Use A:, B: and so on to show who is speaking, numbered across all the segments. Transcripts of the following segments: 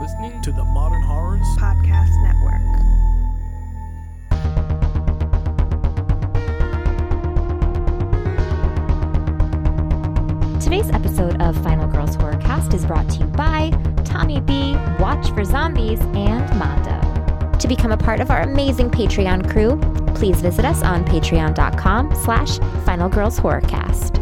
A: listening to the Modern Horrors
B: Podcast Network.
C: Today's episode of Final Girls Horrorcast is brought to you by Tommy B, Watch for Zombies, and Mondo. To become a part of our amazing Patreon crew, please visit us on patreon.com slash Final Girls Horrorcast.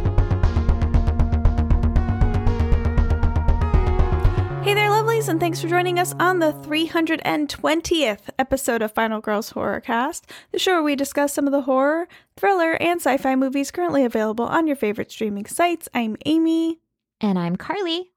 B: And thanks for joining us on the 320th episode of Final Girls Horrorcast, the show where we discuss some of the horror, thriller, and sci fi movies currently available on your favorite streaming sites. I'm Amy.
C: And I'm Carly.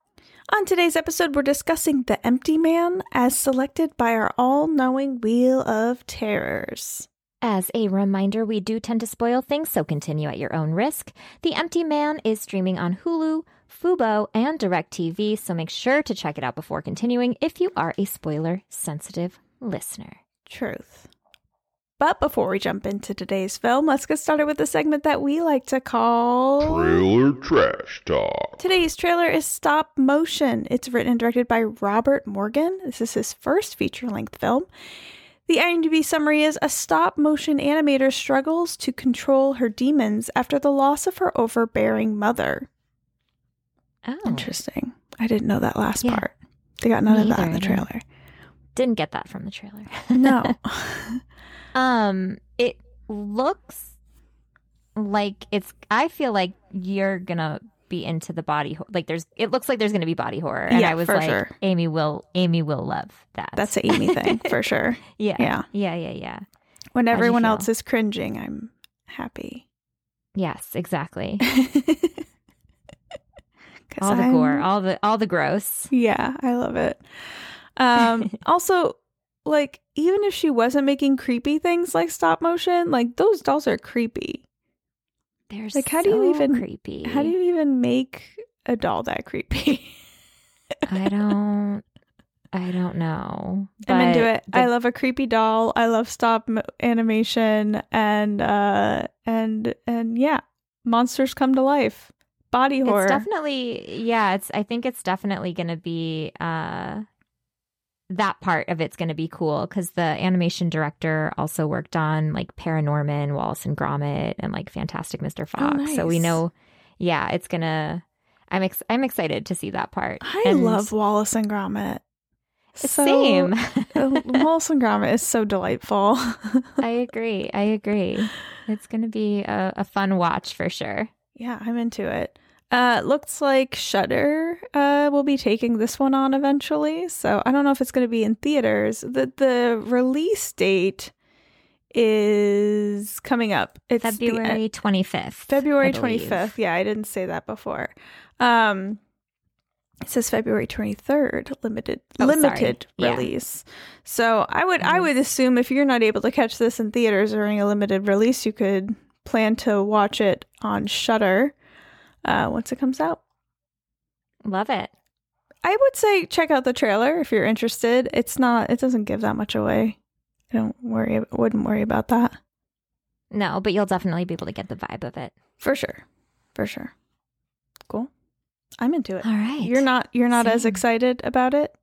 B: On today's episode, we're discussing The Empty Man as selected by our all knowing Wheel of Terrors.
C: As a reminder, we do tend to spoil things, so continue at your own risk. The Empty Man is streaming on Hulu, Fubo, and DirecTV, so make sure to check it out before continuing if you are a spoiler sensitive listener.
B: Truth. But before we jump into today's film, let's get started with the segment that we like to call
D: Trailer Trash Talk.
B: Today's trailer is Stop Motion. It's written and directed by Robert Morgan. This is his first feature length film. The IMDb summary is a stop motion animator struggles to control her demons after the loss of her overbearing mother.
C: Oh,
B: Interesting. I didn't know that last
C: Yeah.
B: part. They got none
C: Me
B: of that in the trailer.
C: didn't get that from the trailer.
B: No.
C: Um, it looks like it's. I feel like you're gonna be into the body. Like there's. It looks like there's gonna be body horror, and
B: Yeah,
C: I was
B: for
C: like,
B: sure.
C: Amy will. Amy will love that.
B: That's an Amy thing for sure.
C: yeah,
B: yeah.
C: yeah, yeah, yeah.
B: When everyone else is cringing, I'm happy.
C: Yes, exactly. All the gore,
B: I'm-
C: all the all the gross.
B: Yeah, I love it. Um, also, like, even if she wasn't making creepy things like stop motion, like those dolls are creepy.
C: They're
B: Like, how do you even-
C: creepy?
B: How do you even make a doll that creepy?
C: I don't. I don't know.
B: I'm into it.
C: the-
B: I love a creepy doll. I love stop mo- animation and uh and and yeah, monsters come to life. Body horror.
C: It's definitely yeah, it's I think it's definitely going to be uh that part of it's going to be cool cuz the animation director also worked on like Paranorman, Wallace and Gromit and like Fantastic Mr. Fox. So we
B: Oh,
C: know yeah, it's going to I'm ex- I'm excited to see that part.
B: I
C: And-
B: love Wallace and Gromit. So-
C: Same.
B: uh, Wallace and Gromit is so delightful.
C: I agree. I agree. It's going to be a, a fun watch for sure.
B: Yeah, I'm into it. Uh, looks like Shudder uh, will be taking this one on eventually. So I don't know if it's going to be in theaters. the The release date is coming up. It's e-
C: February 25th.
B: February 25th. Yeah, I didn't say that before. Um, it says February 23rd, limited
C: Oh, sorry.
B: limited
C: Yeah.
B: release. So I would I
C: Mhm.
B: would assume if you're not able to catch this in theaters during a limited release, you could plan to watch it on Shudder uh, once it comes out.
C: Love it.
B: I would say check out the trailer if you're interested. It's not. It doesn't give that much away. I don't worry. Wouldn't worry about that
C: No, but you'll definitely be able to get the vibe of it.
B: for sure. For sure. Cool. I'm into it.
C: All right.
B: You're not you're not as excited about it?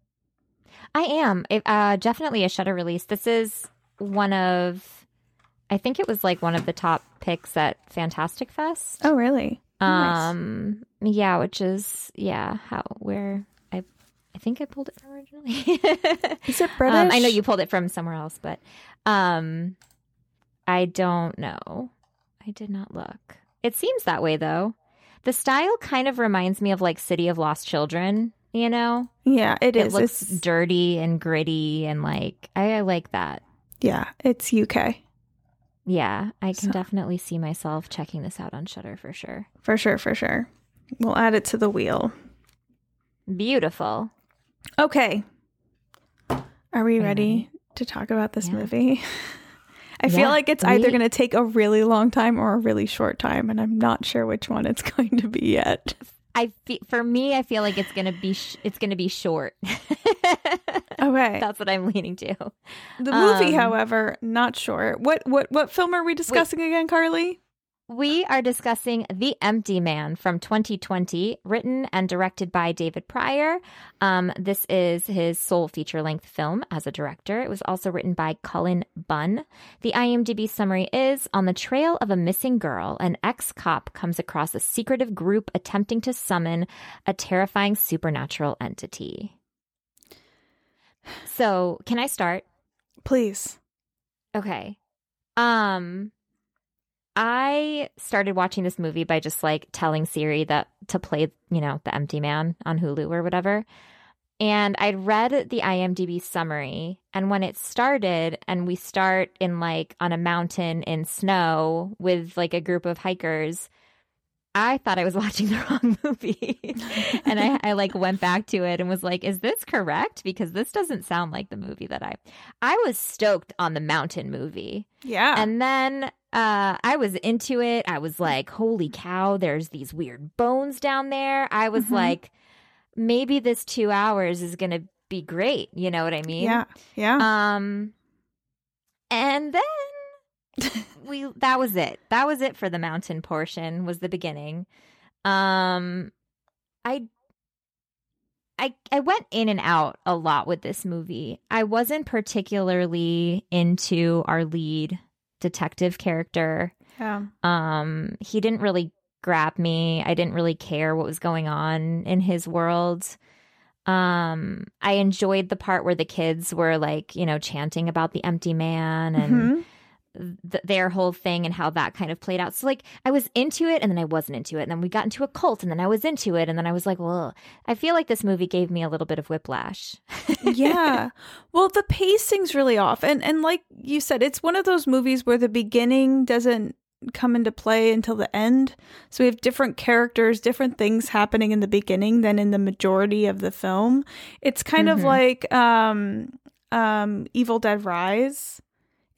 C: I am. It, uh, definitely a Shudder release. This is one of, I think it was like one of the top picks at Fantastic Fest.
B: Oh, really? Nice.
C: Um, yeah, which is yeah, how where I, I think I pulled it from originally.
B: Is it British?
C: Um, I know you pulled it from somewhere else, but um, I don't know. I did not look. It seems that way though. The style kind of reminds me of like City of Lost Children. You know,
B: Yeah, it is.
C: it it
B: is.
C: looks
B: It's-
C: dirty and gritty, and like I, I like that.
B: yeah, it's UK
C: Yeah, I can
B: So-
C: definitely see myself checking this out on Shudder for sure.
B: for sure. For sure. We'll add it to the wheel.
C: Beautiful.
B: Okay. Are we ready to talk about this
C: Yeah.
B: movie? I feel like it's either going to take a really long time or a really short time, and I'm not sure which one it's going to be yet.
C: I fe- for me, I feel like it's gonna be sh- it's gonna be short.
B: Okay.
C: That's what I'm leaning to.
B: The movie,
C: Um,
B: however, not sure. What what what film are we discussing again, Carly?
C: We are discussing The Empty Man from 2020, written and directed by David Prior. Um, this is his sole feature length film as a director. It was also written by Cullen Bunn. The IMDb summary is On the trail of a missing girl, an ex cop comes across a secretive group attempting to summon a terrifying supernatural entity. So, can I start?
B: Please.
C: Okay. Um I started watching this movie by just like telling Siri that to play, you know, The Empty Man on Hulu or whatever. And I'd read the IMDb summary and when it started and we start in like on a mountain in snow with like a group of hikers, I thought I was watching the wrong movie. and I, I like went back to it and was like, is this correct? Because this doesn't sound like the movie that I I was stoked on the mountain movie.
B: Yeah.
C: And then uh I was into it. I was like, holy cow, there's these weird bones down there. I was
B: Mhm.
C: like, maybe this two hours is gonna be great. You know what I mean?
B: yeah. Yeah.
C: Um and then we that was it. That was it for the mountain portion was the beginning. Um I I I went in and out a lot with this movie. I wasn't particularly into our lead detective character.
B: yeah.
C: Um he didn't really grab me. I didn't really care what was going on in his world. Um I enjoyed the part where the kids were like, you know, chanting about the empty man and
B: Mhm.
C: Th- their whole thing and how that kind of played out. So like I was into it and then I wasn't into it and then we got into a cult and then I was into it and then I was like, well, I feel like this movie gave me a little bit of whiplash.
B: yeah. Well, the pacing's really off. And and like you said, it's one of those movies where the beginning doesn't come into play until the end. So we have different characters, different things happening in the beginning than in the majority of the film. It's kind of
C: Mhm.
B: like um um Evil Dead Rise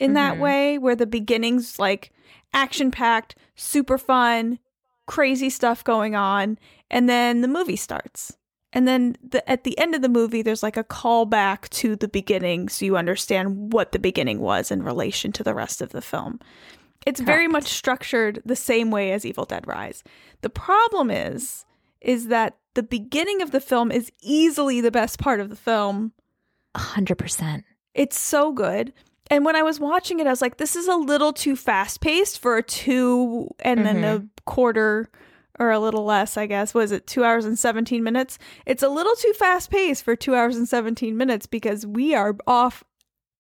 B: in that
C: Mhm.
B: way where the beginning's like action packed, super fun, crazy stuff going on, and then the movie starts. And then the, at the end of the movie, there's like a callback to the beginning so you understand what the beginning was in relation to the rest of the film. It's very much structured the same way as Evil Dead Rise. The problem is is that the beginning of the film is easily the best part of the film.
C: A hundred percent.
B: It's so good. And when I was watching it, I was like, this is a little too fast paced for a two and then a quarter or a little less, I guess. Was it two hours and 17 minutes? It's a little too fast paced for two hours and 17 minutes because we are off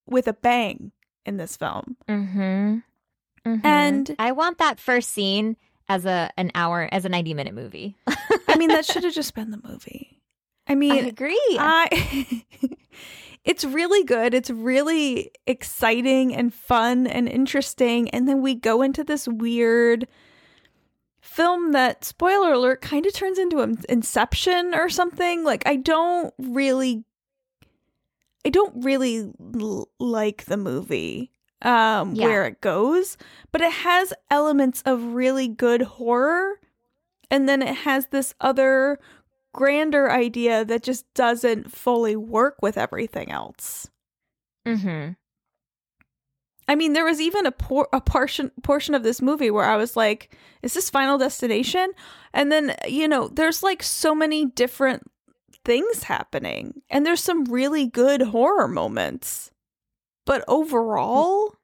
B: with a bang in this film.
C: Mm-hmm. Mhm.
B: And-
C: I want that first scene as a an hour as a 90 minute movie.
B: I mean, that should have just been the movie. I mean, I
C: agree.
B: I it's really good. It's really exciting and fun and interesting. And then we go into this weird film that spoiler alert kind of turns into an inception or something. Like I don't really I don't really l- like the movie um
C: Yeah.
B: where it goes, but it has elements of really good horror and then it has this other grander idea that just doesn't fully work with everything else.
C: mm-hmm.
B: I mean, there was even a por- a portion portion of this movie where I was like, "Is this Final Destination?" And then you know, there's like so many different things happening, and there's some really good horror moments, but overall,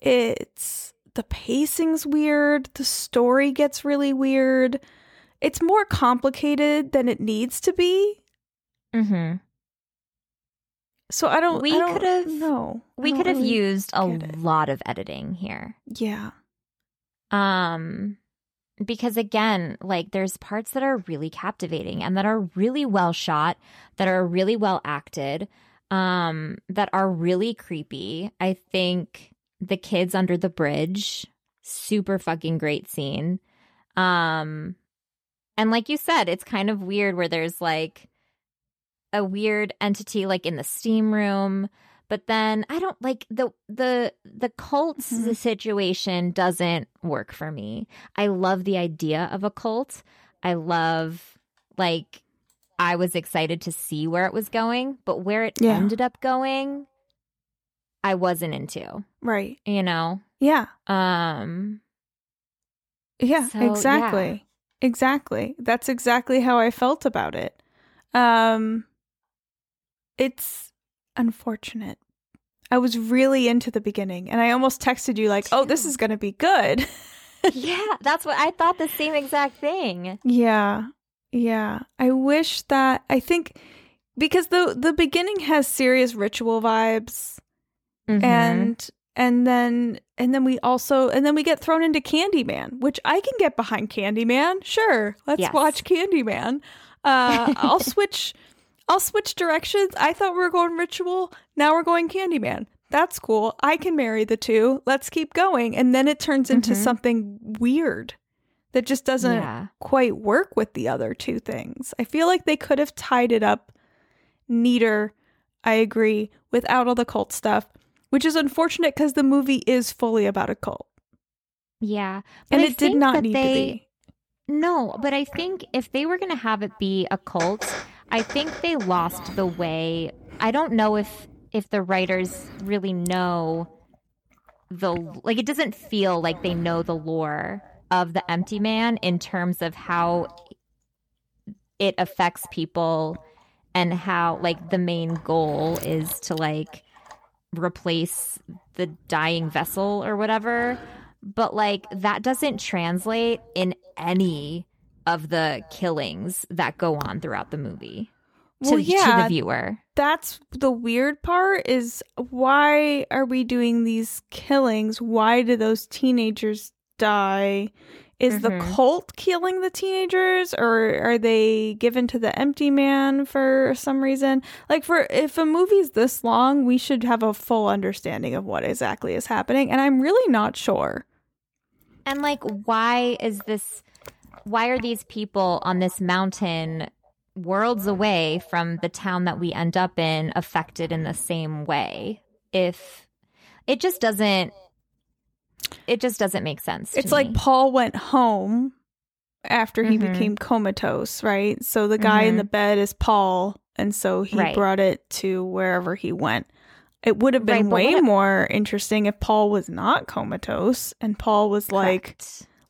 B: it's the pacing's weird. The story gets really weird. It's more complicated than it needs to be.
C: Mm-hmm.
B: So I don't.
C: We could've-
B: No,
C: We could have
B: really
C: used a lot of editing here.
B: Yeah.
C: Um because again, like there's parts that are really captivating and that are really well shot, that are really well acted, um that are really creepy. I think the kids under the bridge, super fucking great scene. Um and like you said, it's kind of weird where there's like a weird entity like in the steam room but then I don't like the the the cult s-
B: Mhm.
C: situation doesn't work for me. I love the idea of a cult. I love like I was excited to see where it was going, but where it
B: Yeah.
C: ended up going I wasn't into,
B: Right.
C: you know.
B: Yeah.
C: Um
B: Yeah,
C: So, yeah.
B: Exactly. That's exactly how I felt about it. Um it's unfortunate. I was really into the beginning and I almost texted you like, "Oh, this is going to be good."
C: yeah, that's what I thought the same exact thing.
B: yeah. Yeah. I wish that I think because the the beginning has serious ritual vibes
C: Mhm.
B: and and then and then we also and then we get thrown into Candyman, which I can get behind Candyman. Sure, let's
C: Yes.
B: watch Candyman. Uh, I'll switch. I'll switch directions. I thought we were going ritual. Now we're going Candyman. That's cool. I can marry the two. Let's keep going. And then it turns into
C: Mhm.
B: something weird that just doesn't
C: Yeah.
B: quite work with the other two things. I feel like they could have tied it up neater. I agree without all the cult stuff, which is unfortunate because the movie is fully about a cult,
C: Yeah. But
B: and
C: I
B: it did not need
C: they,
B: to be.
C: No, but I think if they were going to have it be a cult, I think they lost the way. I don't know if if the writers really know the like it doesn't feel like they know the lore of the empty man in terms of how it affects people and how like the main goal is to like replace the dying vessel or whatever but like that doesn't translate in any of the killings that go on throughout the movie to,
B: Well,
C: to
B: yeah,
C: the viewer
B: that's the weird part is why are we doing these killings? Why do those teenagers die? Is the
C: Mhm.
B: cult killing the teenagers or are they given to the empty man for some reason? Like for if a movie's this long, we should have a full understanding of what exactly is happening and I'm really not sure.
C: and like why is this why are these people on this mountain worlds away from the town that we end up in affected in the same way if it just doesn't it just doesn't make sense to
B: It's like
C: me.
B: Paul went home after he
C: Mhm.
B: became comatose, right? So the guy in
C: Mhm.
B: the bed is Paul, and so he
C: Right.
B: brought it to wherever he went. It would have been
C: but
B: way more interesting if Paul was not comatose and Paul was like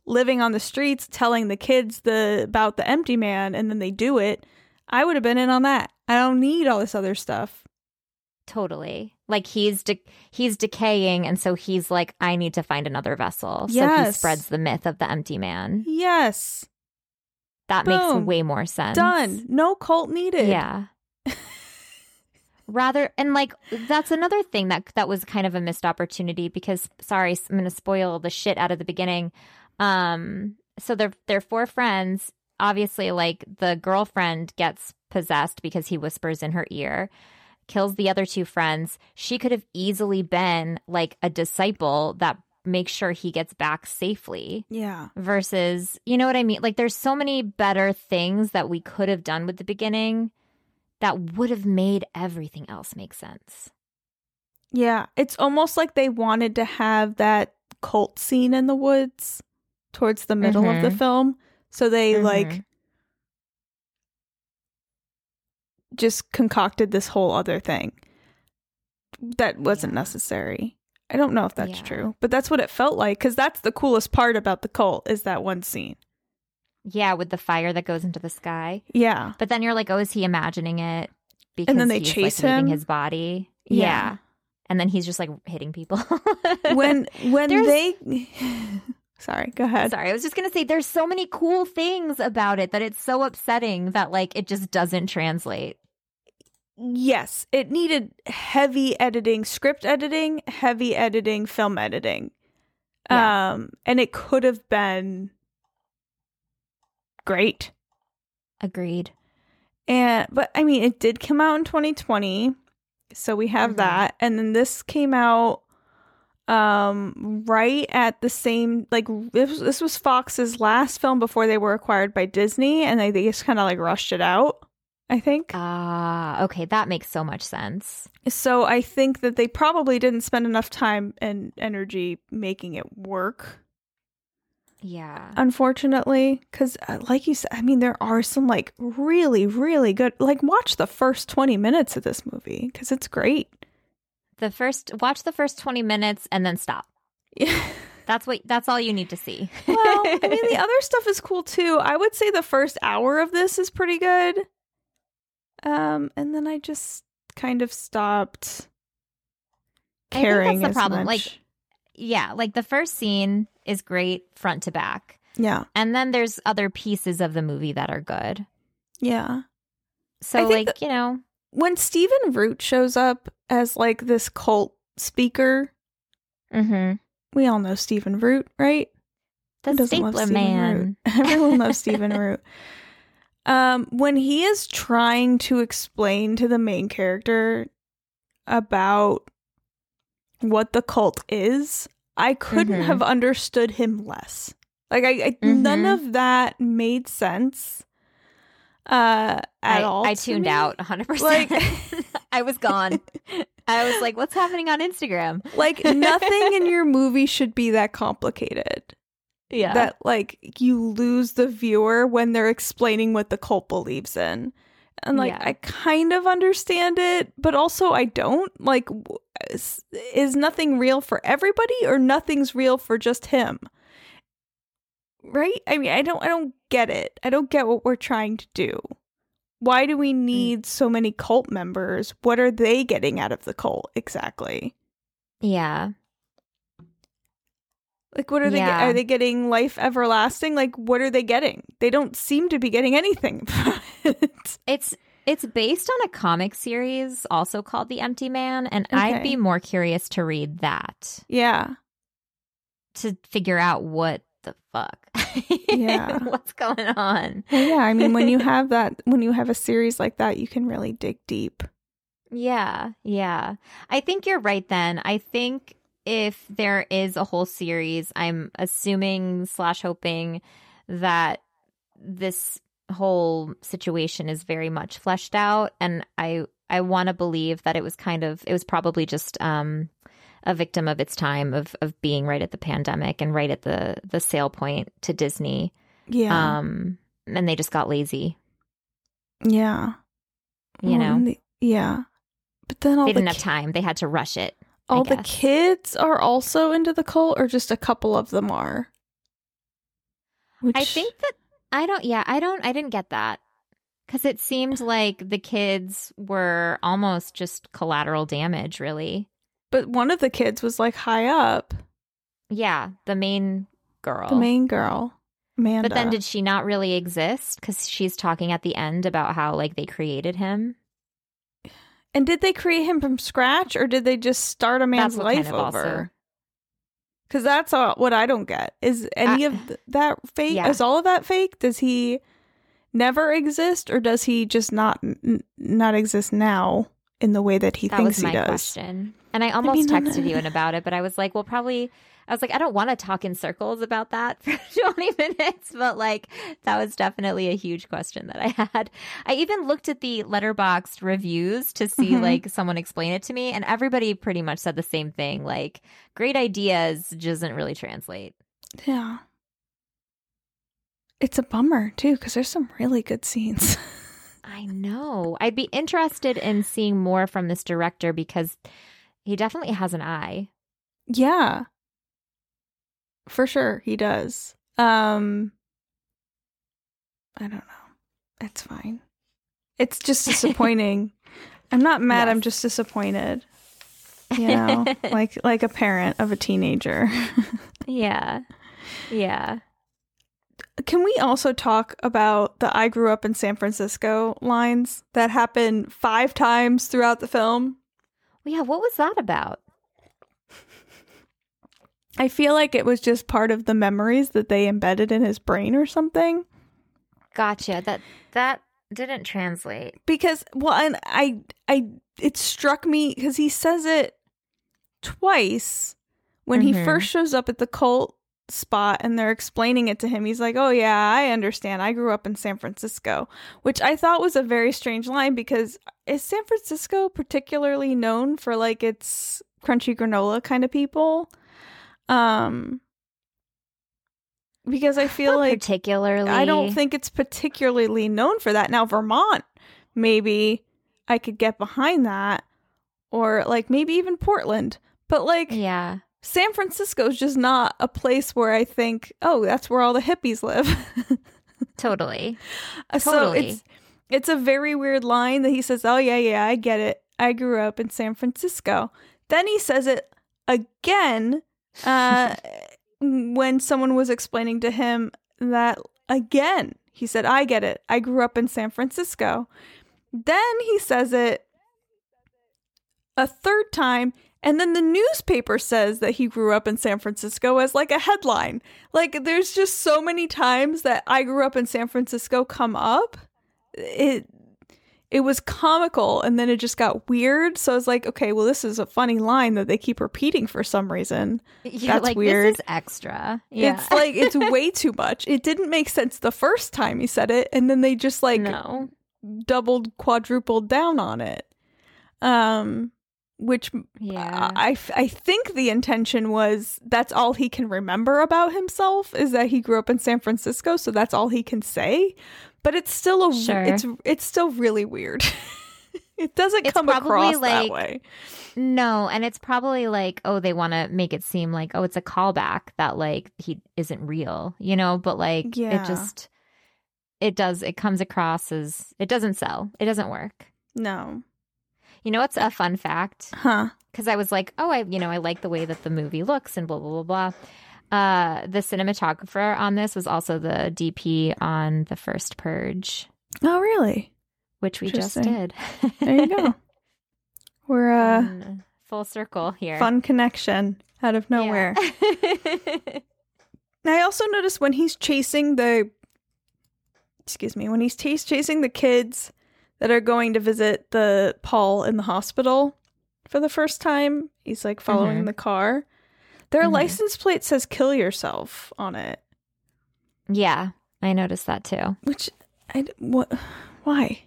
B: living on the streets telling the kids the about the empty man and then they do it. I would have been in on that. I don't need all this other stuff.
C: Totally. Like he's de- he's decaying and so he's like I need to find another vessel. So he spreads the myth of the empty man.
B: Yes.
C: That
B: Boom.
C: makes way more sense.
B: Done. No cult needed.
C: Yeah. Rather and like that's another thing that that was kind of a missed opportunity because sorry, I'm going to spoil the shit out of the beginning. Um so they're they're four friends. Obviously like the girlfriend gets possessed because he whispers in her ear, kills the other two friends. She could have easily been like a disciple that makes sure he gets back safely
B: Yeah.
C: versus you know what I mean? Like there's so many better things that we could have done with the beginning that would have made everything else make sense.
B: Yeah, it's almost like they wanted to have that cult scene in the woods towards the middle of the
C: Mhm.
B: film. So they like
C: Mhm.
B: Just concocted this whole other thing that wasn't
C: Yeah.
B: necessary. I don't know if that's
C: Yeah.
B: true, but that's what it felt like cuz that's the coolest part about the cult is that one scene.
C: Yeah, with the fire that goes into the sky.
B: Yeah.
C: But then you're like, oh, is he imagining it? Because
B: then they
C: he's,
B: chase
C: like,
B: him?
C: his body.
B: Yeah.
C: Yeah. And then he's just like hitting people.
B: When when
C: There's-
B: they Sorry, go ahead.
C: Sorry, I was just gonna say there's so many cool things about it that it's so upsetting that like it just doesn't translate.
B: Yes, it needed heavy editing, script editing, heavy editing, film editing.
C: Yeah.
B: Um and it could have been great.
C: Agreed.
B: And but I mean it did come out in 2020. So we have
C: Mhm.
B: that and then this came out um right at the same like this, was- this was Fox's last film before they were acquired by Disney and they, they just kind of like rushed it out, I think.
C: Ah, okay, that makes so much sense.
B: So I think that they probably didn't spend enough time and energy making it work,
C: Yeah.
B: unfortunately. Because, uh, like you said, I mean, there are some like really, really good. Like, watch the first 20 minutes of this movie because it's great.
C: The first watch the first 20 minutes and then stop.
B: Yeah.
C: That's what that's all you need to see.
B: well, I mean, the other stuff is cool too. I would say the first hour of this is pretty good. Um, and then I just kind of stopped caring.
C: I think that's the problem,
B: much.
C: like- yeah, like the first scene is great front to back.
B: yeah,
C: And then there's other pieces of the movie that are good.
B: yeah.
C: So like,
B: that-
C: you know,
B: When Stephen Root shows up as like this cult speaker,
C: mm-hmm.
B: we all know Stephen Root, right?
C: the
B: Who doesn't love
C: stapler
B: Stephen
C: man.
B: Root? Everyone loves Stephen Root. Um, when he is trying to explain to the main character about what the cult is, I couldn't
C: Mhm.
B: have understood him less. Like I, I none
C: Mhm.
B: of that made sense. Uh, at
C: I,
B: all.
C: I tuned
B: me.
C: out 100%.
B: Like-
C: I was gone. I was like, what's happening on Instagram?
B: Like nothing in your movie should be that complicated.
C: Yeah.
B: that like you lose the viewer when they're explaining what the cult believes in and like
C: Yeah.
B: i kind of understand it but also i don't like is, is nothing real for everybody or nothing's real for just him right i mean i don't i don't get it i don't get what we're trying to do why do
C: Mm.
B: we need so many cult members what are they getting out of the cult exactly
C: yeah.
B: Like, what are they?
C: Yeah.
B: Are they getting life everlasting? Like, what are they getting? They don't seem to be getting anything. it.
C: It's it's based on a comic series also called The Empty Man and I'd be more curious to read that
B: yeah,
C: to figure out what the fuck.
B: Yeah.
C: What's going on?
B: well, yeah. I mean, when you have that, when you have a series like that, you can really dig deep.
C: Yeah, yeah. I think you're right then. I think if there is a whole series, I'm assuming slash hoping that this whole situation is very much fleshed out and I I want to believe that it was kind of it was probably just um a victim of its time of of being right at the pandemic and right at the the sale point to Disney.
B: Yeah,
C: Um and they just got lazy,
B: yeah.
C: you
B: Well,
C: know.
B: the- yeah. But then all
C: They
B: the
C: didn't have time. They had to rush it.
B: All the kids are also into the cult, or just a couple of them are. Which,
C: I think that I don't. Yeah, I don't. I didn't get that because it seemed like the kids were almost just collateral damage. Really.
B: but one of the kids was like high up,
C: Yeah, the main girl.
B: the main girl, Amanda.
C: But then, did she not really exist? Because she's talking at the end about how like they created him.
B: And did they create him from scratch or did they just start a man's life
C: kind of
B: over? Because that's all, what I don't get. Is any
C: I-
B: of th- that fake?
C: Yeah.
B: Is all of that fake? Does he never exist or does he just not n- not exist now in the way that he
C: that
B: thinks
C: was my
B: he does?
C: question, and I almost
B: mean,
C: texted you in about it, but I was like, well, probably. I was like, I don't want to talk in circles about that for 20 minutes, but like that was definitely a huge question that I had. I even looked at the Letterboxd reviews to see
B: Mhm.
C: like someone explain it to me, and everybody pretty much said the same thing. Like, great ideas just doesn't really translate.
B: Yeah. It's a bummer too because there's some really good scenes.
C: I know. I'd be interested in seeing more from this director because he definitely has an eye.
B: yeah. For sure he does. Um I don't know. It's fine. It's just disappointing. I'm not mad, I'm just disappointed. You know, like like a parent of a teenager.
C: Yeah. Yeah.
B: Can we also talk about the I grew up in San Francisco lines that happen 5 times throughout the film?
C: Yeah, what was that about?
B: I feel like it was just part of the memories that they embedded in his brain or something.
C: Gotcha. That that didn't translate.
B: Because well, and I I it struck me because he says it twice when he
C: Mhm.
B: first shows up at the cult spot and they're explaining it to him. He's like, "Oh yeah, I understand. I grew up in San Francisco," which I thought was a very strange line because is San Francisco particularly known for like its crunchy granola kind of people? Um because I feel
C: Not
B: like
C: particularly.
B: I don't think it's particularly known for that. Now, Vermont, maybe I could get behind that, or like maybe even Portland. But like,
C: Yeah.
B: San Francisco is just not a place where I think, oh, that's where all the hippies live.
C: Totally.
B: Uh, So
C: Totally.
B: it's it's a very weird line that he says, "Oh yeah, yeah, I get it. I grew up in San Francisco." Then he says it again uh, when someone was explaining to him that again. He said, "I get it. I grew up in San Francisco." Then he says it a third time and then the newspaper says that he grew up in San Francisco as like a headline. Like there's just so many times that I grew up in San Francisco come up. It it was comical and then it just got weird. So I was like, okay, well this is a funny line that they keep repeating for some reason.
C: Yeah,
B: That's
C: like
B: weird.
C: this is extra. Yeah.
B: It's like it's way too much. It didn't make sense the first time he said it and then they just like
C: no.
B: doubled quadrupled down on it. Um which
C: Yeah.
B: I, I think the intention was that's all he can remember about himself is that he grew up in San Francisco, so that's all he can say. But it's still a
C: Sure.
B: it's it's still really weird. it doesn't
C: It's
B: come across that
C: like-
B: way.
C: No, and it's probably like, oh, they want to make it seem like, oh, it's a callback that like he isn't real, you know, but like
B: Yeah.
C: it just it does it comes across as it doesn't sell. It doesn't work.
B: No.
C: You know what's a fun fact?
B: Huh.
C: Because I was like, oh, I you know, I like the way that the movie looks and blah blah blah blah. Uh the cinematographer on this was also the DP on the first purge,
B: Oh really?
C: which we just did.
B: There you go. We're uh
C: full circle here.
B: fun connection out of nowhere.
C: Yeah.
B: I also noticed when he's chasing the excuse me, when he's chas- chasing the kids that are going to visit the Paul in the hospital for the first time, he's like following
C: Mhm.
B: the car. Their
C: Mhm.
B: license plate says kill yourself on it,
C: yeah, I noticed that too.
B: which I what why?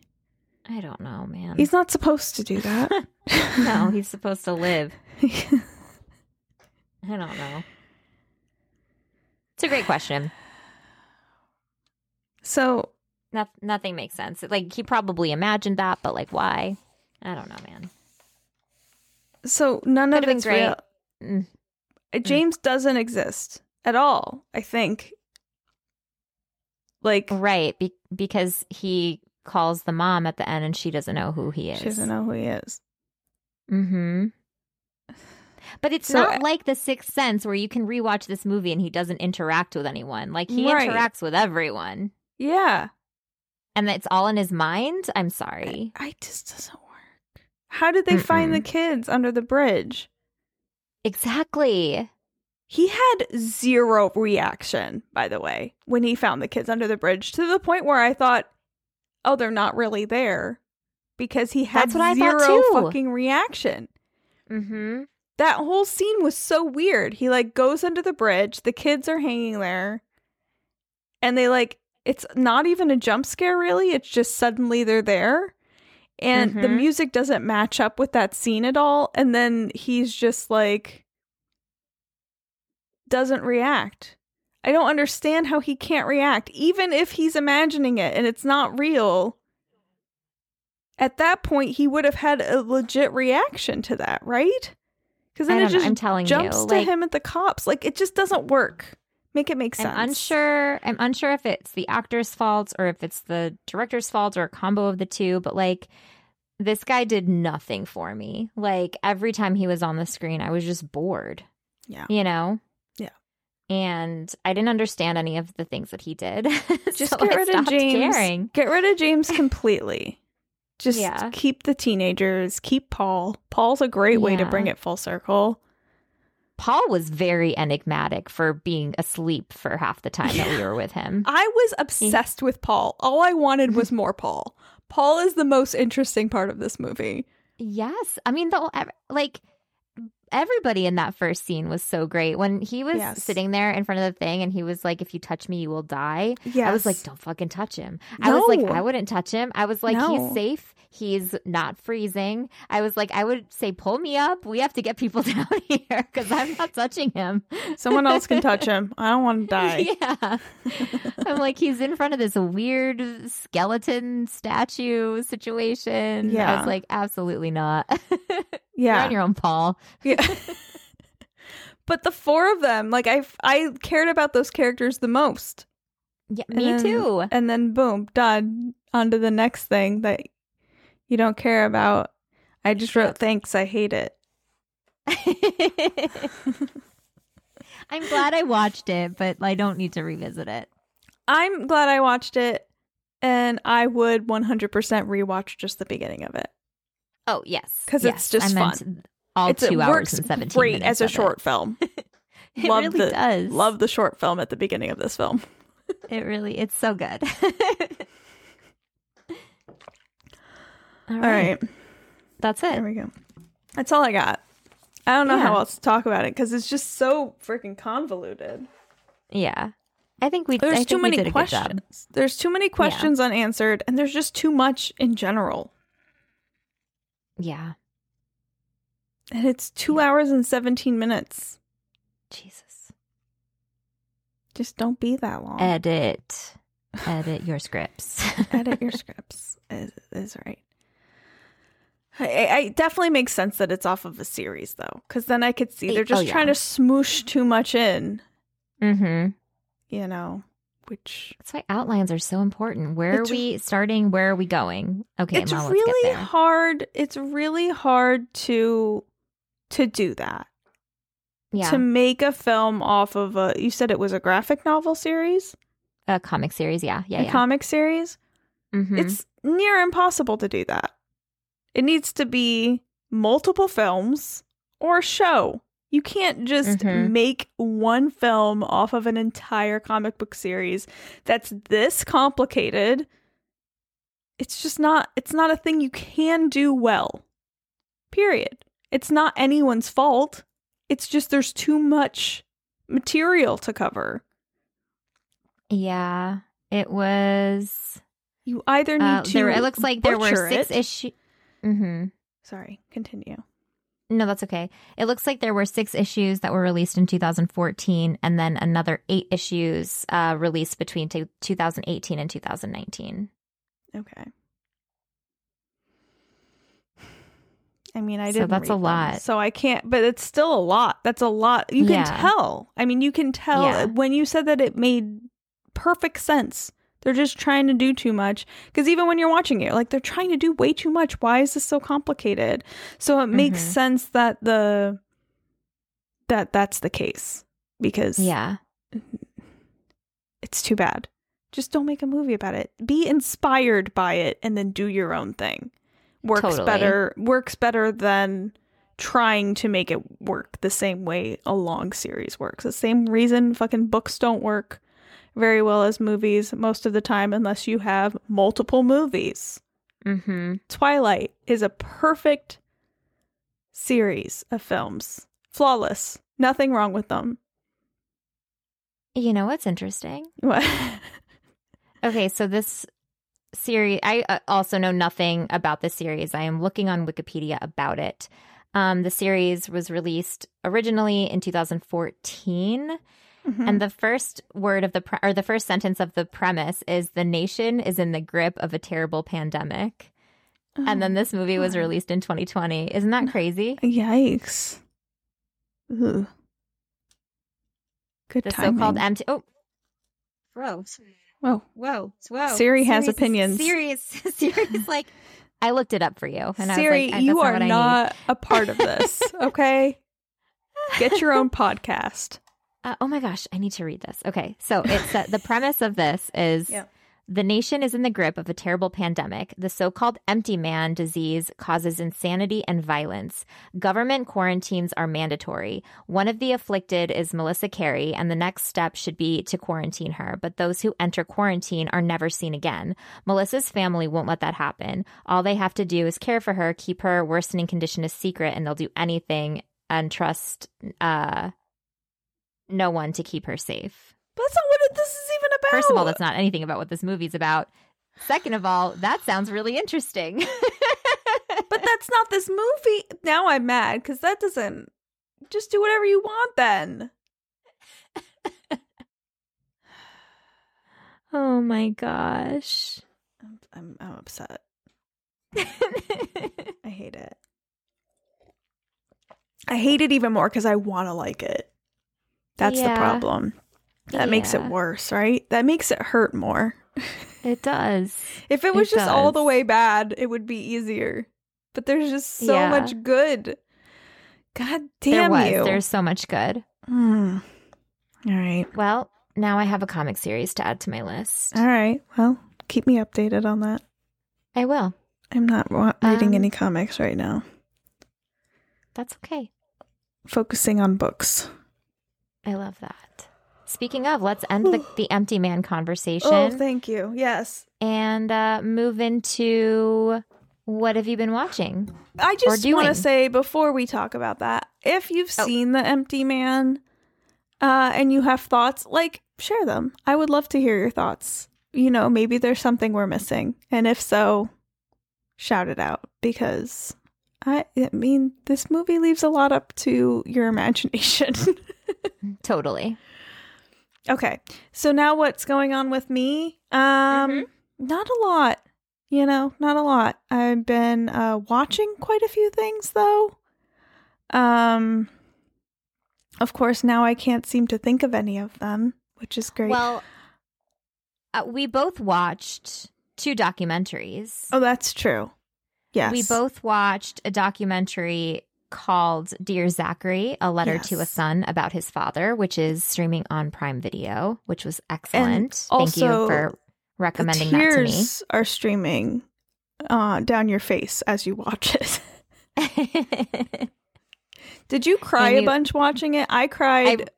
C: I don't know, man.
B: He's not supposed to do that.
C: no, he's supposed to live. I don't know. It's a great question.
B: so
C: No- nothing makes sense. Like he probably imagined that, but like why? I don't know, man.
B: so none
C: Could've
B: of it's
C: great.
B: real.
C: Mm.
B: Uh, James doesn't exist at all, I think. Like
C: Right, be- because he calls the mom at the end and she doesn't know who he is.
B: she doesn't know who he is.
C: Mm-hmm. But it's
B: So,
C: not
B: uh,
C: like The Sixth Sense where you can rewatch this movie and he doesn't interact with anyone. Like he
B: Right.
C: interacts with everyone.
B: Yeah.
C: And it's all in his mind. I'm sorry.
B: I just doesn't work. How did they find the kids under the bridge?
C: Exactly.
B: He had zero reaction, by the way, when he found the kids under the bridge, to the point where I thought, oh, they're not really there. Because he had
C: That's what I
B: zero
C: thought too.
B: fucking reaction.
C: Mm-hmm.
B: That whole scene was so weird. He like goes under the bridge, the kids are hanging there, and they like it's not even a jump scare really, it's just suddenly they're there. And the
C: Mhm.
B: music doesn't match up with that scene at all. And then he's just like doesn't react. I don't understand how he can't react, even if he's imagining it and it's not real. At that point, he would have had a legit reaction to that, right? Because then it
C: know.
B: just
C: I'm telling
B: jumps
C: you,
B: to him at the cops. Like it just doesn't work. Make it make sense.
C: I'm unsure. I'm unsure if it's the actor's fault or if it's the director's fault or a combo of the two. But like, this guy did nothing for me. Like every time he was on the screen, I was just bored.
B: Yeah.
C: You know.
B: Yeah.
C: And I didn't understand any of the things that he did.
B: Just
C: So
B: get rid of James.
C: Caring.
B: Get rid of James completely. Just
C: Yeah.
B: keep the teenagers. Keep Paul. Paul's a great way to bring it full circle.
C: Paul was very enigmatic for being asleep for half the time that we were with him.
B: I was obsessed with Paul. All I wanted was more Paul. Paul is the most interesting part of this movie.
C: Yes. I mean, the like everybody in that first scene was so great. When he was
B: Yes.
C: sitting there in front of the thing and he was like, if you touch me, you will die.
B: Yes.
C: I was like, don't fucking touch him. No. I was like, I wouldn't touch him. I was like,
B: No.
C: he's safe. He's not freezing. I was like, I would say, pull me up. We have to get people down here because I'm not touching him.
B: Someone else can touch him. I don't want to die.
C: Yeah. I'm like, he's in front of this weird skeleton statue situation.
B: Yeah.
C: I was like, absolutely not. You're
B: Yeah.
C: on your own, Paul.
B: Yeah. but the four of them, like I, I cared about those characters the most.
C: Yeah,
B: And
C: me
B: then-
C: too.
B: And then boom, done. On to the next thing that you don't care about. I just wrote thanks. I hate it.
C: I'm glad I watched it, but I don't need to revisit it.
B: I'm glad I watched it, and I would 100% rewatch just the beginning of it.
C: Oh yes,
B: 'Cause it's
C: yes.
B: just
C: I
B: fun.
C: All
B: It's-
C: two
B: it
C: hours
B: works
C: and seventeen
B: great as a
C: of it.
B: short film.
C: It
B: love
C: really
B: the,
C: does.
B: Love the short film at the beginning of this film.
C: it. Really, it's so good. all
B: All right,
C: that's it.
B: there we go. That's all I got. I don't know
C: Yeah.
B: how else to talk about it because it's just so freaking convoluted.
C: Yeah, I think we. I
B: There's
C: think
B: too many
C: did a good job.
B: questions. There's too many questions unanswered, and there's just too much in general.
C: Yeah,
B: And it's two hours and 17 minutes.
C: Jesus.
B: Just don't be that long.
C: Edit, edit your scripts.
B: Edit your scripts is, is right. I, I it definitely makes sense that it's off of a series though, because then I could see they're
C: Oh,
B: just
C: yeah.
B: trying to smoosh too much in,
C: mm-hmm.
B: you know, which
C: That's why outlines are so important. Where are we starting? Where are we going? Okay,
B: it's
C: Ma, let's
B: really hard. It's really hard to to do that.
C: Yeah,
B: To make a film off of a you said it was a graphic novel series,
C: a comic series. Yeah, yeah,
B: a
C: yeah.
B: comic series.
C: Mhm.
B: It's near impossible to do that. It needs to be multiple films or a show. You can't just
C: Mhm.
B: make one film off of an entire comic book series that's this complicated. It's just not it's not a thing you can do well. Period. It's not anyone's fault. It's just there's too much material to cover.
C: yeah. It was.
B: You either need
C: Uh,
B: to
C: there, it looks like there were six issues. Mm-hmm.
B: Sorry, continue.
C: No, that's okay. It looks like there were six issues that were released in 2014, and then another eight issues uh, released between t- 2018 and 2019.
B: Okay. I mean, I didn't.
C: that's a
B: them,
C: lot.
B: so I can't. But it's still a lot. That's a lot. You can
C: Yeah.
B: tell. I mean, you can tell
C: Yeah.
B: when you said that it made perfect sense. They're just trying to do too much. Because even when you're watching it, like they're trying to do way too much. Why is this so complicated? So it makes
C: Mhm.
B: sense that the that that's the case because
C: Yeah.
B: it's too bad. Just don't make a movie about it. Be inspired by it and then do your own thing. Works
C: Totally.
B: better works better than trying to make it work the same way a long series works. The same reason fucking books don't work very well as movies most of the time unless you have multiple movies.
C: Mm-hmm.
B: Twilight is a perfect series of films. Flawless. Nothing wrong with them.
C: You know what's interesting?
B: What?
C: Okay, so this series, I uh, also know nothing about this series. I am looking on Wikipedia about it. Um, the series was released originally in 2014,
B: Mm-hmm.
C: and the first word of the pre- or the first sentence of the premise is the nation is in the grip of a terrible pandemic. And then this movie was released in 2020. Isn't that crazy?
B: Yikes. Ugh. Good
C: The
B: timing.
C: so-called empty. Oh, gross.
B: Whoa.
C: Whoa, whoa.
B: Siri has
C: Siri's-
B: opinions.
C: Siri's, Siri's like, I looked it up for you. And
B: Siri,
C: I was like,
B: you
C: that's
B: are
C: what
B: not a part of this, okay? Get your own podcast.
C: Uh, oh my gosh, I need to read this. Okay, so it's uh, the premise of this is
B: Yep.
C: the nation is in the grip of a terrible pandemic. The so-called empty man disease causes insanity and violence. Government quarantines are mandatory. One of the afflicted is Melissa Carey, and the next step should be to quarantine her. But those who enter quarantine are never seen again. Melissa's family won't let that happen. All they have to do is care for her, keep her worsening condition a secret, and they'll do anything and trust uh, no one to keep her safe.
B: That's not what this is even about.
C: First of all, that's not anything about what this movie's about. Second of all, that sounds really interesting.
B: But that's not this movie. Now I'm mad because that doesn't. Just do whatever you want then.
C: oh my gosh.
B: I'm, I'm, I'm upset. I hate it. I hate it even more because I want to like it. That's the problem. That makes it worse, right? That makes it hurt more.
C: It does.
B: If it was
C: It
B: just all the way bad, it would be easier. But there's just so
C: Yeah.
B: much good. God
C: There
B: damn
C: was.
B: you.
C: There's so much good.
B: Hmm. All right.
C: Well, now I have a comic series to add to my list.
B: All right. Well, keep me updated on that.
C: I will.
B: I'm not wa- reading
C: Um,
B: any comics right now.
C: That's okay.
B: Focusing on books.
C: I love that. Speaking of, let's end the, the empty man conversation
B: Oh, thank you. Yes.
C: and uh, move into what have you been watching?
B: I just want to say before we talk about that, if you've
C: Oh.
B: seen The Empty Man uh, and you have thoughts, like share them. I would love to hear your thoughts. You know, maybe there's something we're missing. And if so, shout it out because I, I mean, this movie leaves a lot up to your imagination.
C: Totally.
B: okay. So now what's going on with me? Um, not a lot. You know, not a lot. I've been uh watching quite a few things though. Um of course now I can't seem to think of any of them, which is great.
C: Well, uh, we both watched two documentaries.
B: oh, that's true. Yes.
C: We both watched a documentary called Dear Zachary, a letter to a son about his father, which is streaming on Prime Video, which was excellent. Thank you for recommending that to me.
B: tears are streaming uh down your face as you watch it. Did you cry
C: And
B: a bunch watching it? I cried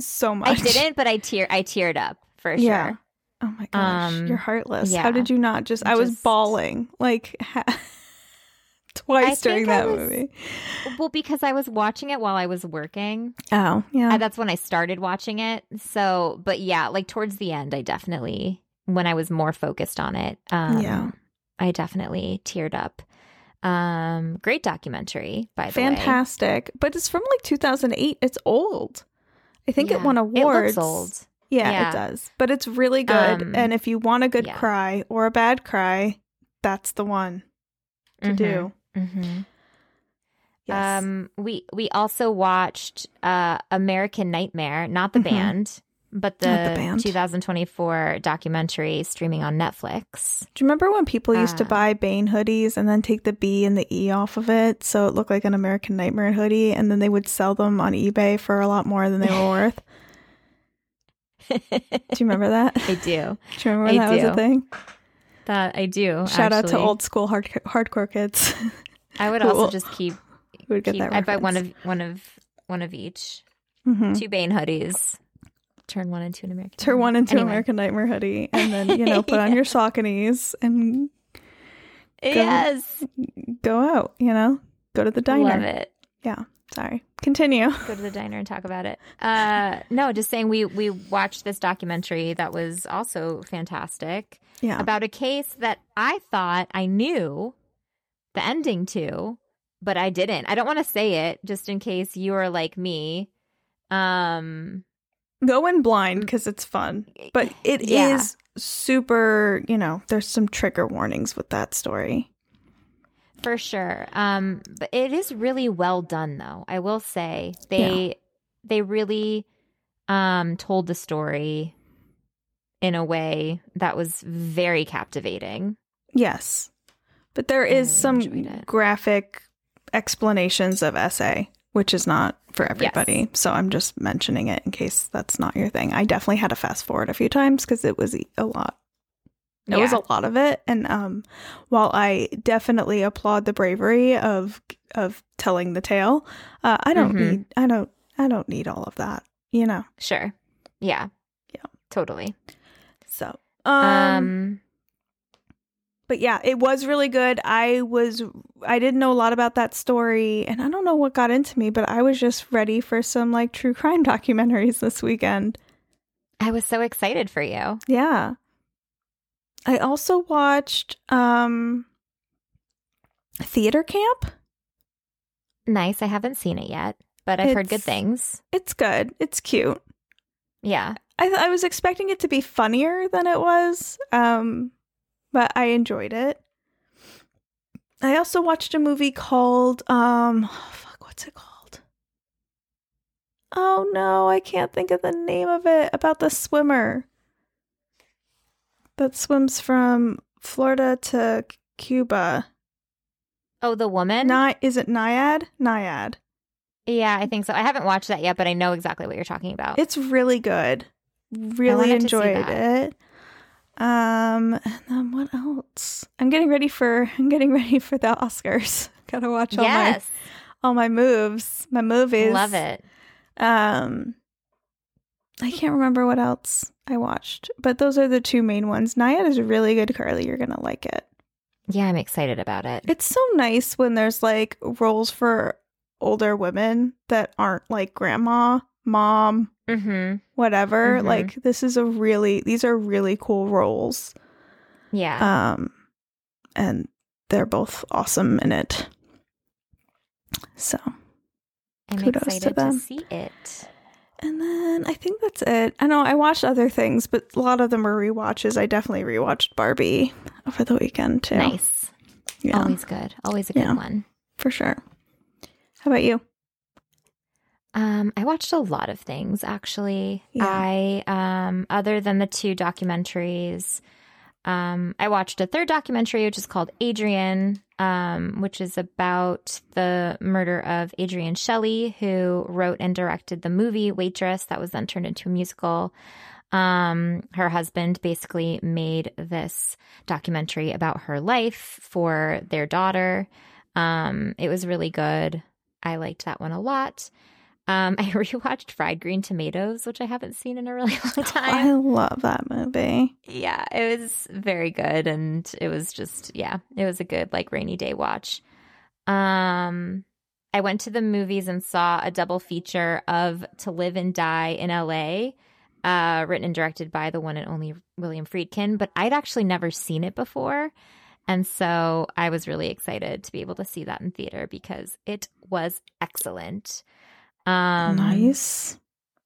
B: so much.
C: I didn't, but I tear I teared up for
B: Yeah.
C: sure.
B: Oh my gosh,
C: Um,
B: you're heartless.
C: yeah.
B: How did you not just? I was
C: Just-
B: bawling like ha- twice
C: I
B: during that
C: was-
B: movie.
C: Well, because I was watching it while I was working.
B: Oh yeah,
C: Uh, that's when I started watching it. So, but yeah, like towards the end, I definitely, when I was more focused on it, um,
B: Yeah.
C: I definitely teared up. Um, great documentary, by the way.
B: fantastic. But it's from like 2008. It's old. I think it
C: Yeah.
B: won
C: It
B: awards.
C: looks old.
B: Yeah,
C: Yeah.
B: it does. But it's really good.
C: Um,
B: and if you want a good
C: yeah.
B: cry or a bad cry, that's the one to do.
C: Hmm
B: Yes.
C: Um, we we also watched uh American Nightmare, not the
B: Mhm.
C: band, but the,
B: the band.
C: 2024 documentary streaming on Netflix.
B: Do you remember when people used to
C: uh,
B: buy Bane hoodies and then take the B and the E off of it so it looked like an American Nightmare hoodie and then they would sell them on eBay for a lot more than they were worth? Do you remember that?
C: I do.
B: Do you remember when
C: I
B: that was a thing?
C: That I do.
B: Shout out to old school hard- hardcore kids
C: I would also just keep.
B: would get
C: keep I'd buy one of one of one of each.
B: Mhm.
C: Two Bane hoodies. Turn one into an American.
B: Turn one into
C: Anyway.
B: American Nightmare hoodie and then, you know, put on your Sauconys and
C: Yes,
B: go out, you know? Go to the diner.
C: love it.
B: Yeah. Sorry. Continue.
C: Go to the diner and talk about it. Uh, no, just saying we we watched this documentary that was also fantastic
B: Yeah.
C: about a case that I thought I knew the ending to, but I didn't. I don't want to say it just in case you are like me. Um,
B: Go in blind because it's fun. But it is
C: Yeah.
B: super, you know, there's some trigger warnings with that story.
C: For sure. Um, but it is really well done though. I will say they they really um told the story in a way that was very captivating.
B: Yes. But there is
C: really
B: some graphic explanations of essay, which is not for everybody. So I'm just mentioning it in case that's not your thing. I definitely had to fast forward a few times because it was a lot. It was a lot of it, and um, while I definitely applaud the bravery of of telling the tale, uh, I don't
C: Mhm.
B: need I don't I don't need all of that, you know.
C: Sure. Yeah.
B: Yeah.
C: Totally.
B: So,
C: Um,
B: um, but yeah, it was really good. I was I didn't know a lot about that story, and I don't know what got into me, but I was just ready for some like true crime documentaries this weekend.
C: I was so excited for you.
B: Yeah. I also watched um Theater Camp.
C: Nice. I haven't seen it yet, but I've heard good things.
B: It's good. It's cute.
C: Yeah.
B: I I was expecting it to be funnier than it was. Um but I enjoyed it. I also watched a movie called um fuck what's it called? Oh no, I can't think of the name of it. About the swimmer that swims from Florida to Cuba.
C: Oh, the woman?
B: Ni- is it Nyad? Nyad.
C: yeah, I think so. I haven't watched that yet, but I know exactly what you're talking about.
B: It's really good. Really enjoyed it. Um, and then what else? I'm getting ready for I'm getting ready for the Oscars. Gotta watch all
C: yes.
B: my all my moves, my movies.
C: Love it.
B: Um, I can't remember what else I watched, but those are the two main ones. Nyad is a really good, Carly. You're gonna like it.
C: Yeah, I'm excited about it.
B: It's so nice when there's like roles for older women that aren't like grandma, mom,
C: Mm-hmm.
B: whatever.
C: Mhm.
B: Like this is a really these are really cool roles.
C: Yeah.
B: Um and they're both awesome in it. So,
C: I'm
B: kudos to
C: excited to,
B: them.
C: see it.
B: and then I think that's it. I know I watched other things, but a lot of them were rewatches. I definitely rewatched Barbie over the weekend too.
C: Nice.
B: Yeah,
C: Always good. Always a good
B: Yeah.
C: one.
B: for sure. How about you?
C: Um, I watched a lot of things actually.
B: Yeah.
C: I um other than the two documentaries, um, I watched a third documentary which is called Adrienne, um, which is about the murder of Adrienne Shelly, who wrote and directed the movie Waitress that was then turned into a musical. Um, her husband basically made this documentary about her life for their daughter. Um, it was really good. I liked that one a lot. Um, I rewatched Fried Green Tomatoes, which I haven't seen in a really long time.
B: I love that movie.
C: yeah, it was very good, and it was just yeah, it was a good like rainy day watch. Um, I went to the movies and saw a double feature of To Live and Die in L.A. Uh, written and directed by the one and only William Friedkin, but I'd actually never seen it before. And so I was really excited to be able to see that in theater because it was excellent. Um,
B: nice.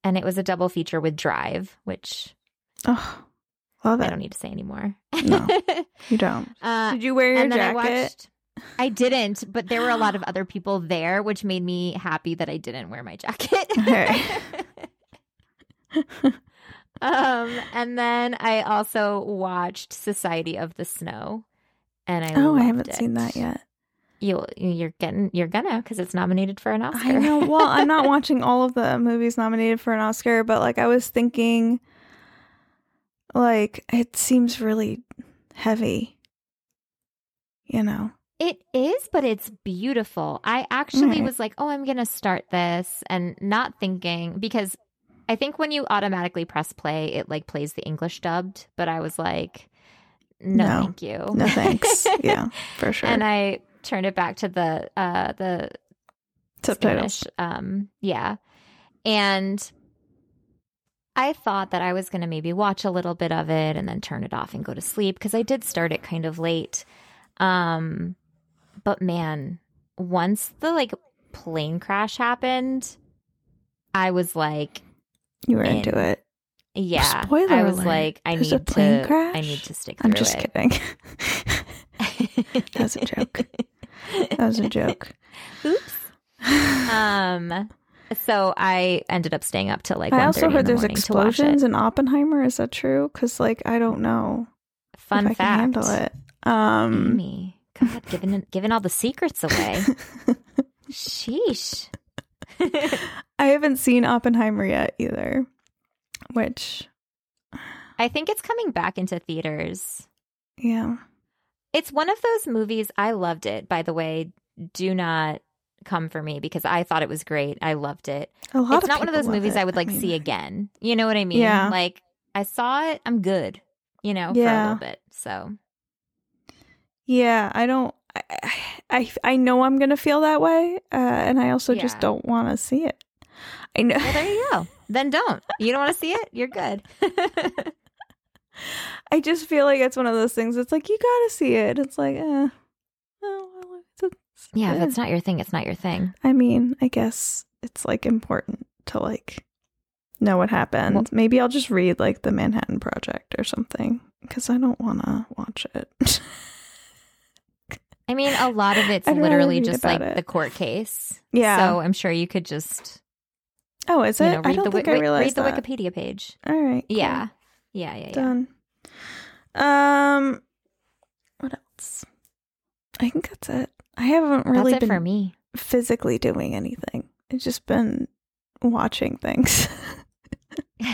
C: And it was a double feature with Drive, which
B: Oh, love
C: I don't need to say anymore.
B: No. You don't.
C: uh,
B: Did you wear your
C: and then
B: jacket?
C: I watched. I didn't, but there were a lot of other people there, which made me happy that I didn't wear my jacket. Um, and then I also watched Society of the Snow, and I
B: oh, I haven't seen that yet.
C: You you're getting you're gonna because it's nominated for an Oscar.
B: I know. Well, I'm not watching all of the movies nominated for an Oscar, but like I was thinking, like it seems really heavy. You know.
C: It is, but it's beautiful. I actually
B: Right.
C: was like, oh, I'm going to start this and not thinking because I think when you automatically press play, it like plays the English dubbed, but I was like, no,
B: No.
C: thank you.
B: No thanks. yeah, for sure.
C: And I turned it back to the uh the
B: Subtitles.
C: Spanish. Um yeah. And I thought that I was going to maybe watch a little bit of it and then turn it off and go to sleep because I did start it kind of late. Um but man, once the like plane crash happened, I was like,
B: You were
C: in.
B: into it.
C: yeah.
B: Spoiler
C: I was
B: alert.
C: like, I
B: There's
C: need
B: plane
C: to
B: crash?
C: I need to stick through
B: I'm just
C: it.
B: kidding. that was a joke. That was a joke.
C: Oops. um so I ended up staying up till like
B: I also heard
C: the
B: there's explosions in Oppenheimer. Is that true? Because like I don't know
C: Fun
B: if I
C: fact.
B: can handle it. Um,
C: Amy, God, giving giving all the secrets away. Sheesh.
B: I haven't seen Oppenheimer yet either. Which,
C: I think it's coming back into theaters.
B: yeah,
C: It's one of those movies. I loved it. By the way, do not come for me because I thought it was great. I loved it.
B: a lot.
C: It's not one of those movies
B: it.
C: I would like
B: mean,
C: see again. You know what I mean?
B: Yeah.
C: Like I saw it. I'm good. You know, for a little bit. So
B: Yeah, I don't. I, I I know I'm gonna feel that way, uh, and I also just don't want to see it. I know.
C: well, there you go. then don't. You don't want to see it? You're good.
B: I just feel like it's one of those things. It's like you gotta see it. It's like, eh. Oh, well, it's, it's,
C: yeah, if
B: eh.
C: it's not your thing, it's not your thing.
B: I mean, I guess it's like important to like know what happened.
C: Well-
B: Maybe I'll just read like the Manhattan Project or something because I don't want to watch it.
C: I mean, a lot of it's literally just like
B: it.
C: the court case.
B: Yeah.
C: So I'm sure you could just
B: Oh, is it?
C: You know,
B: I
C: read
B: don't
C: the
B: think
C: wi-
B: I realized
C: read the
B: that.
C: Wikipedia page.
B: All right. cool.
C: Yeah. Yeah, yeah, yeah.
B: Done. Um, what else? I think that's it. I haven't really been
C: for me.
B: physically doing anything. It's just been watching things.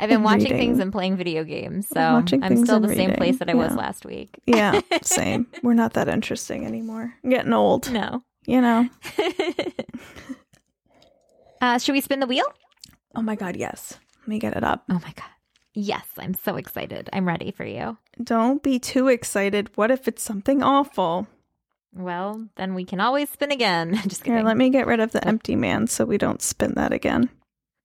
C: I've been watching
B: reading.
C: things and playing video games, so I'm still the same place that I was last week.
B: yeah, same. We're not that interesting anymore. I'm getting old,
C: No.
B: you know.
C: uh, should we spin the wheel?
B: Oh my god, yes. Let me get it up.
C: Oh my god. Yes, I'm so excited. I'm ready for you.
B: Don't be too excited. What if it's something awful?
C: Well, then we can always spin again. Just kidding.
B: Here, let me get rid of the empty man so we don't spin that again.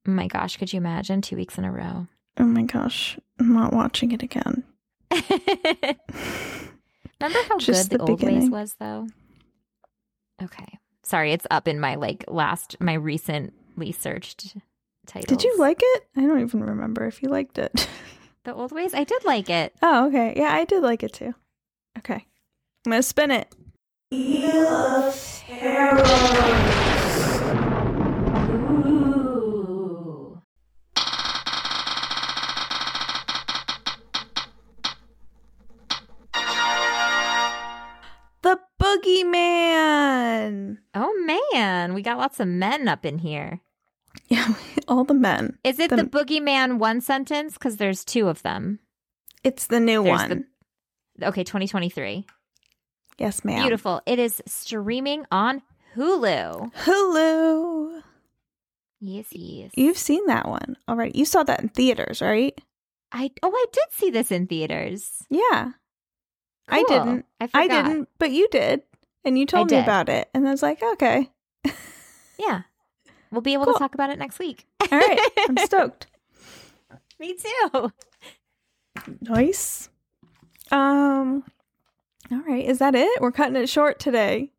C: oh my gosh, could you imagine two weeks in a row?
B: Oh my gosh, I'm not watching it again.
C: Remember how
B: Just
C: good
B: the
C: the, old ways
B: beginning.
C: was, though. Okay, sorry, it's up in my like last, my recently searched titles.
B: Did you like it? I don't even remember if you liked it.
C: the old ways? I did like it.
B: oh, okay. Yeah, I did like it too. Okay. I'm going to spin it. The Boogeyman.
C: Oh man, we got lots of men up in here.
B: Yeah, all the men.
C: Is it
B: The-
C: the, boogeyman one sentence? Because there's two of them.
B: It's the new
C: There's
B: one.
C: Okay, 2023.
B: yes, ma'am.
C: Beautiful. It is streaming on Hulu.
B: Hulu.
C: Yes, yes.
B: You've seen that one already. You saw that in theaters, right?
C: I oh, I did see this in theaters.
B: Yeah. I didn't.
C: I,
B: I didn't, but you did. And you told me about it. And I was like, okay.
C: Yeah, we'll be able
B: Cool.
C: to talk about it next week.
B: All right. I'm stoked.
C: Me too.
B: Nice. Um all right, is that it? We're cutting it short today.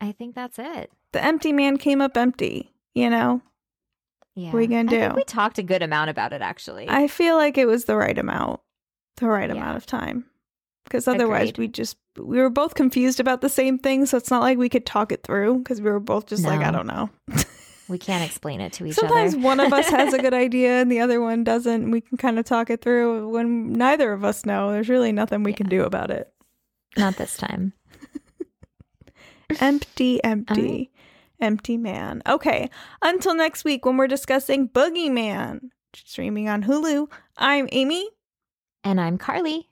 C: I think that's it.
B: The empty man came up empty, you know?
C: Yeah.
B: we gonna
C: I think
B: do?
C: we talked a good amount about it actually.
B: I feel like it was the right amount. The right
C: Yeah.
B: amount of time. Because otherwise
C: Agreed.
B: we just we were both confused about the same thing, so it's not like we could talk it through because we were both just like, I don't know.
C: we can't explain it to each
B: Sometimes
C: other.
B: Sometimes one of us has a good idea and the other one doesn't. We can kind of talk it through. When neither of us know, there's really nothing we can do about it.
C: Not this time.
B: Empty, empty, empty man. Okay, until next week when we're discussing Boogeyman, streaming on Hulu. I'm Amy.
C: And I'm Carly.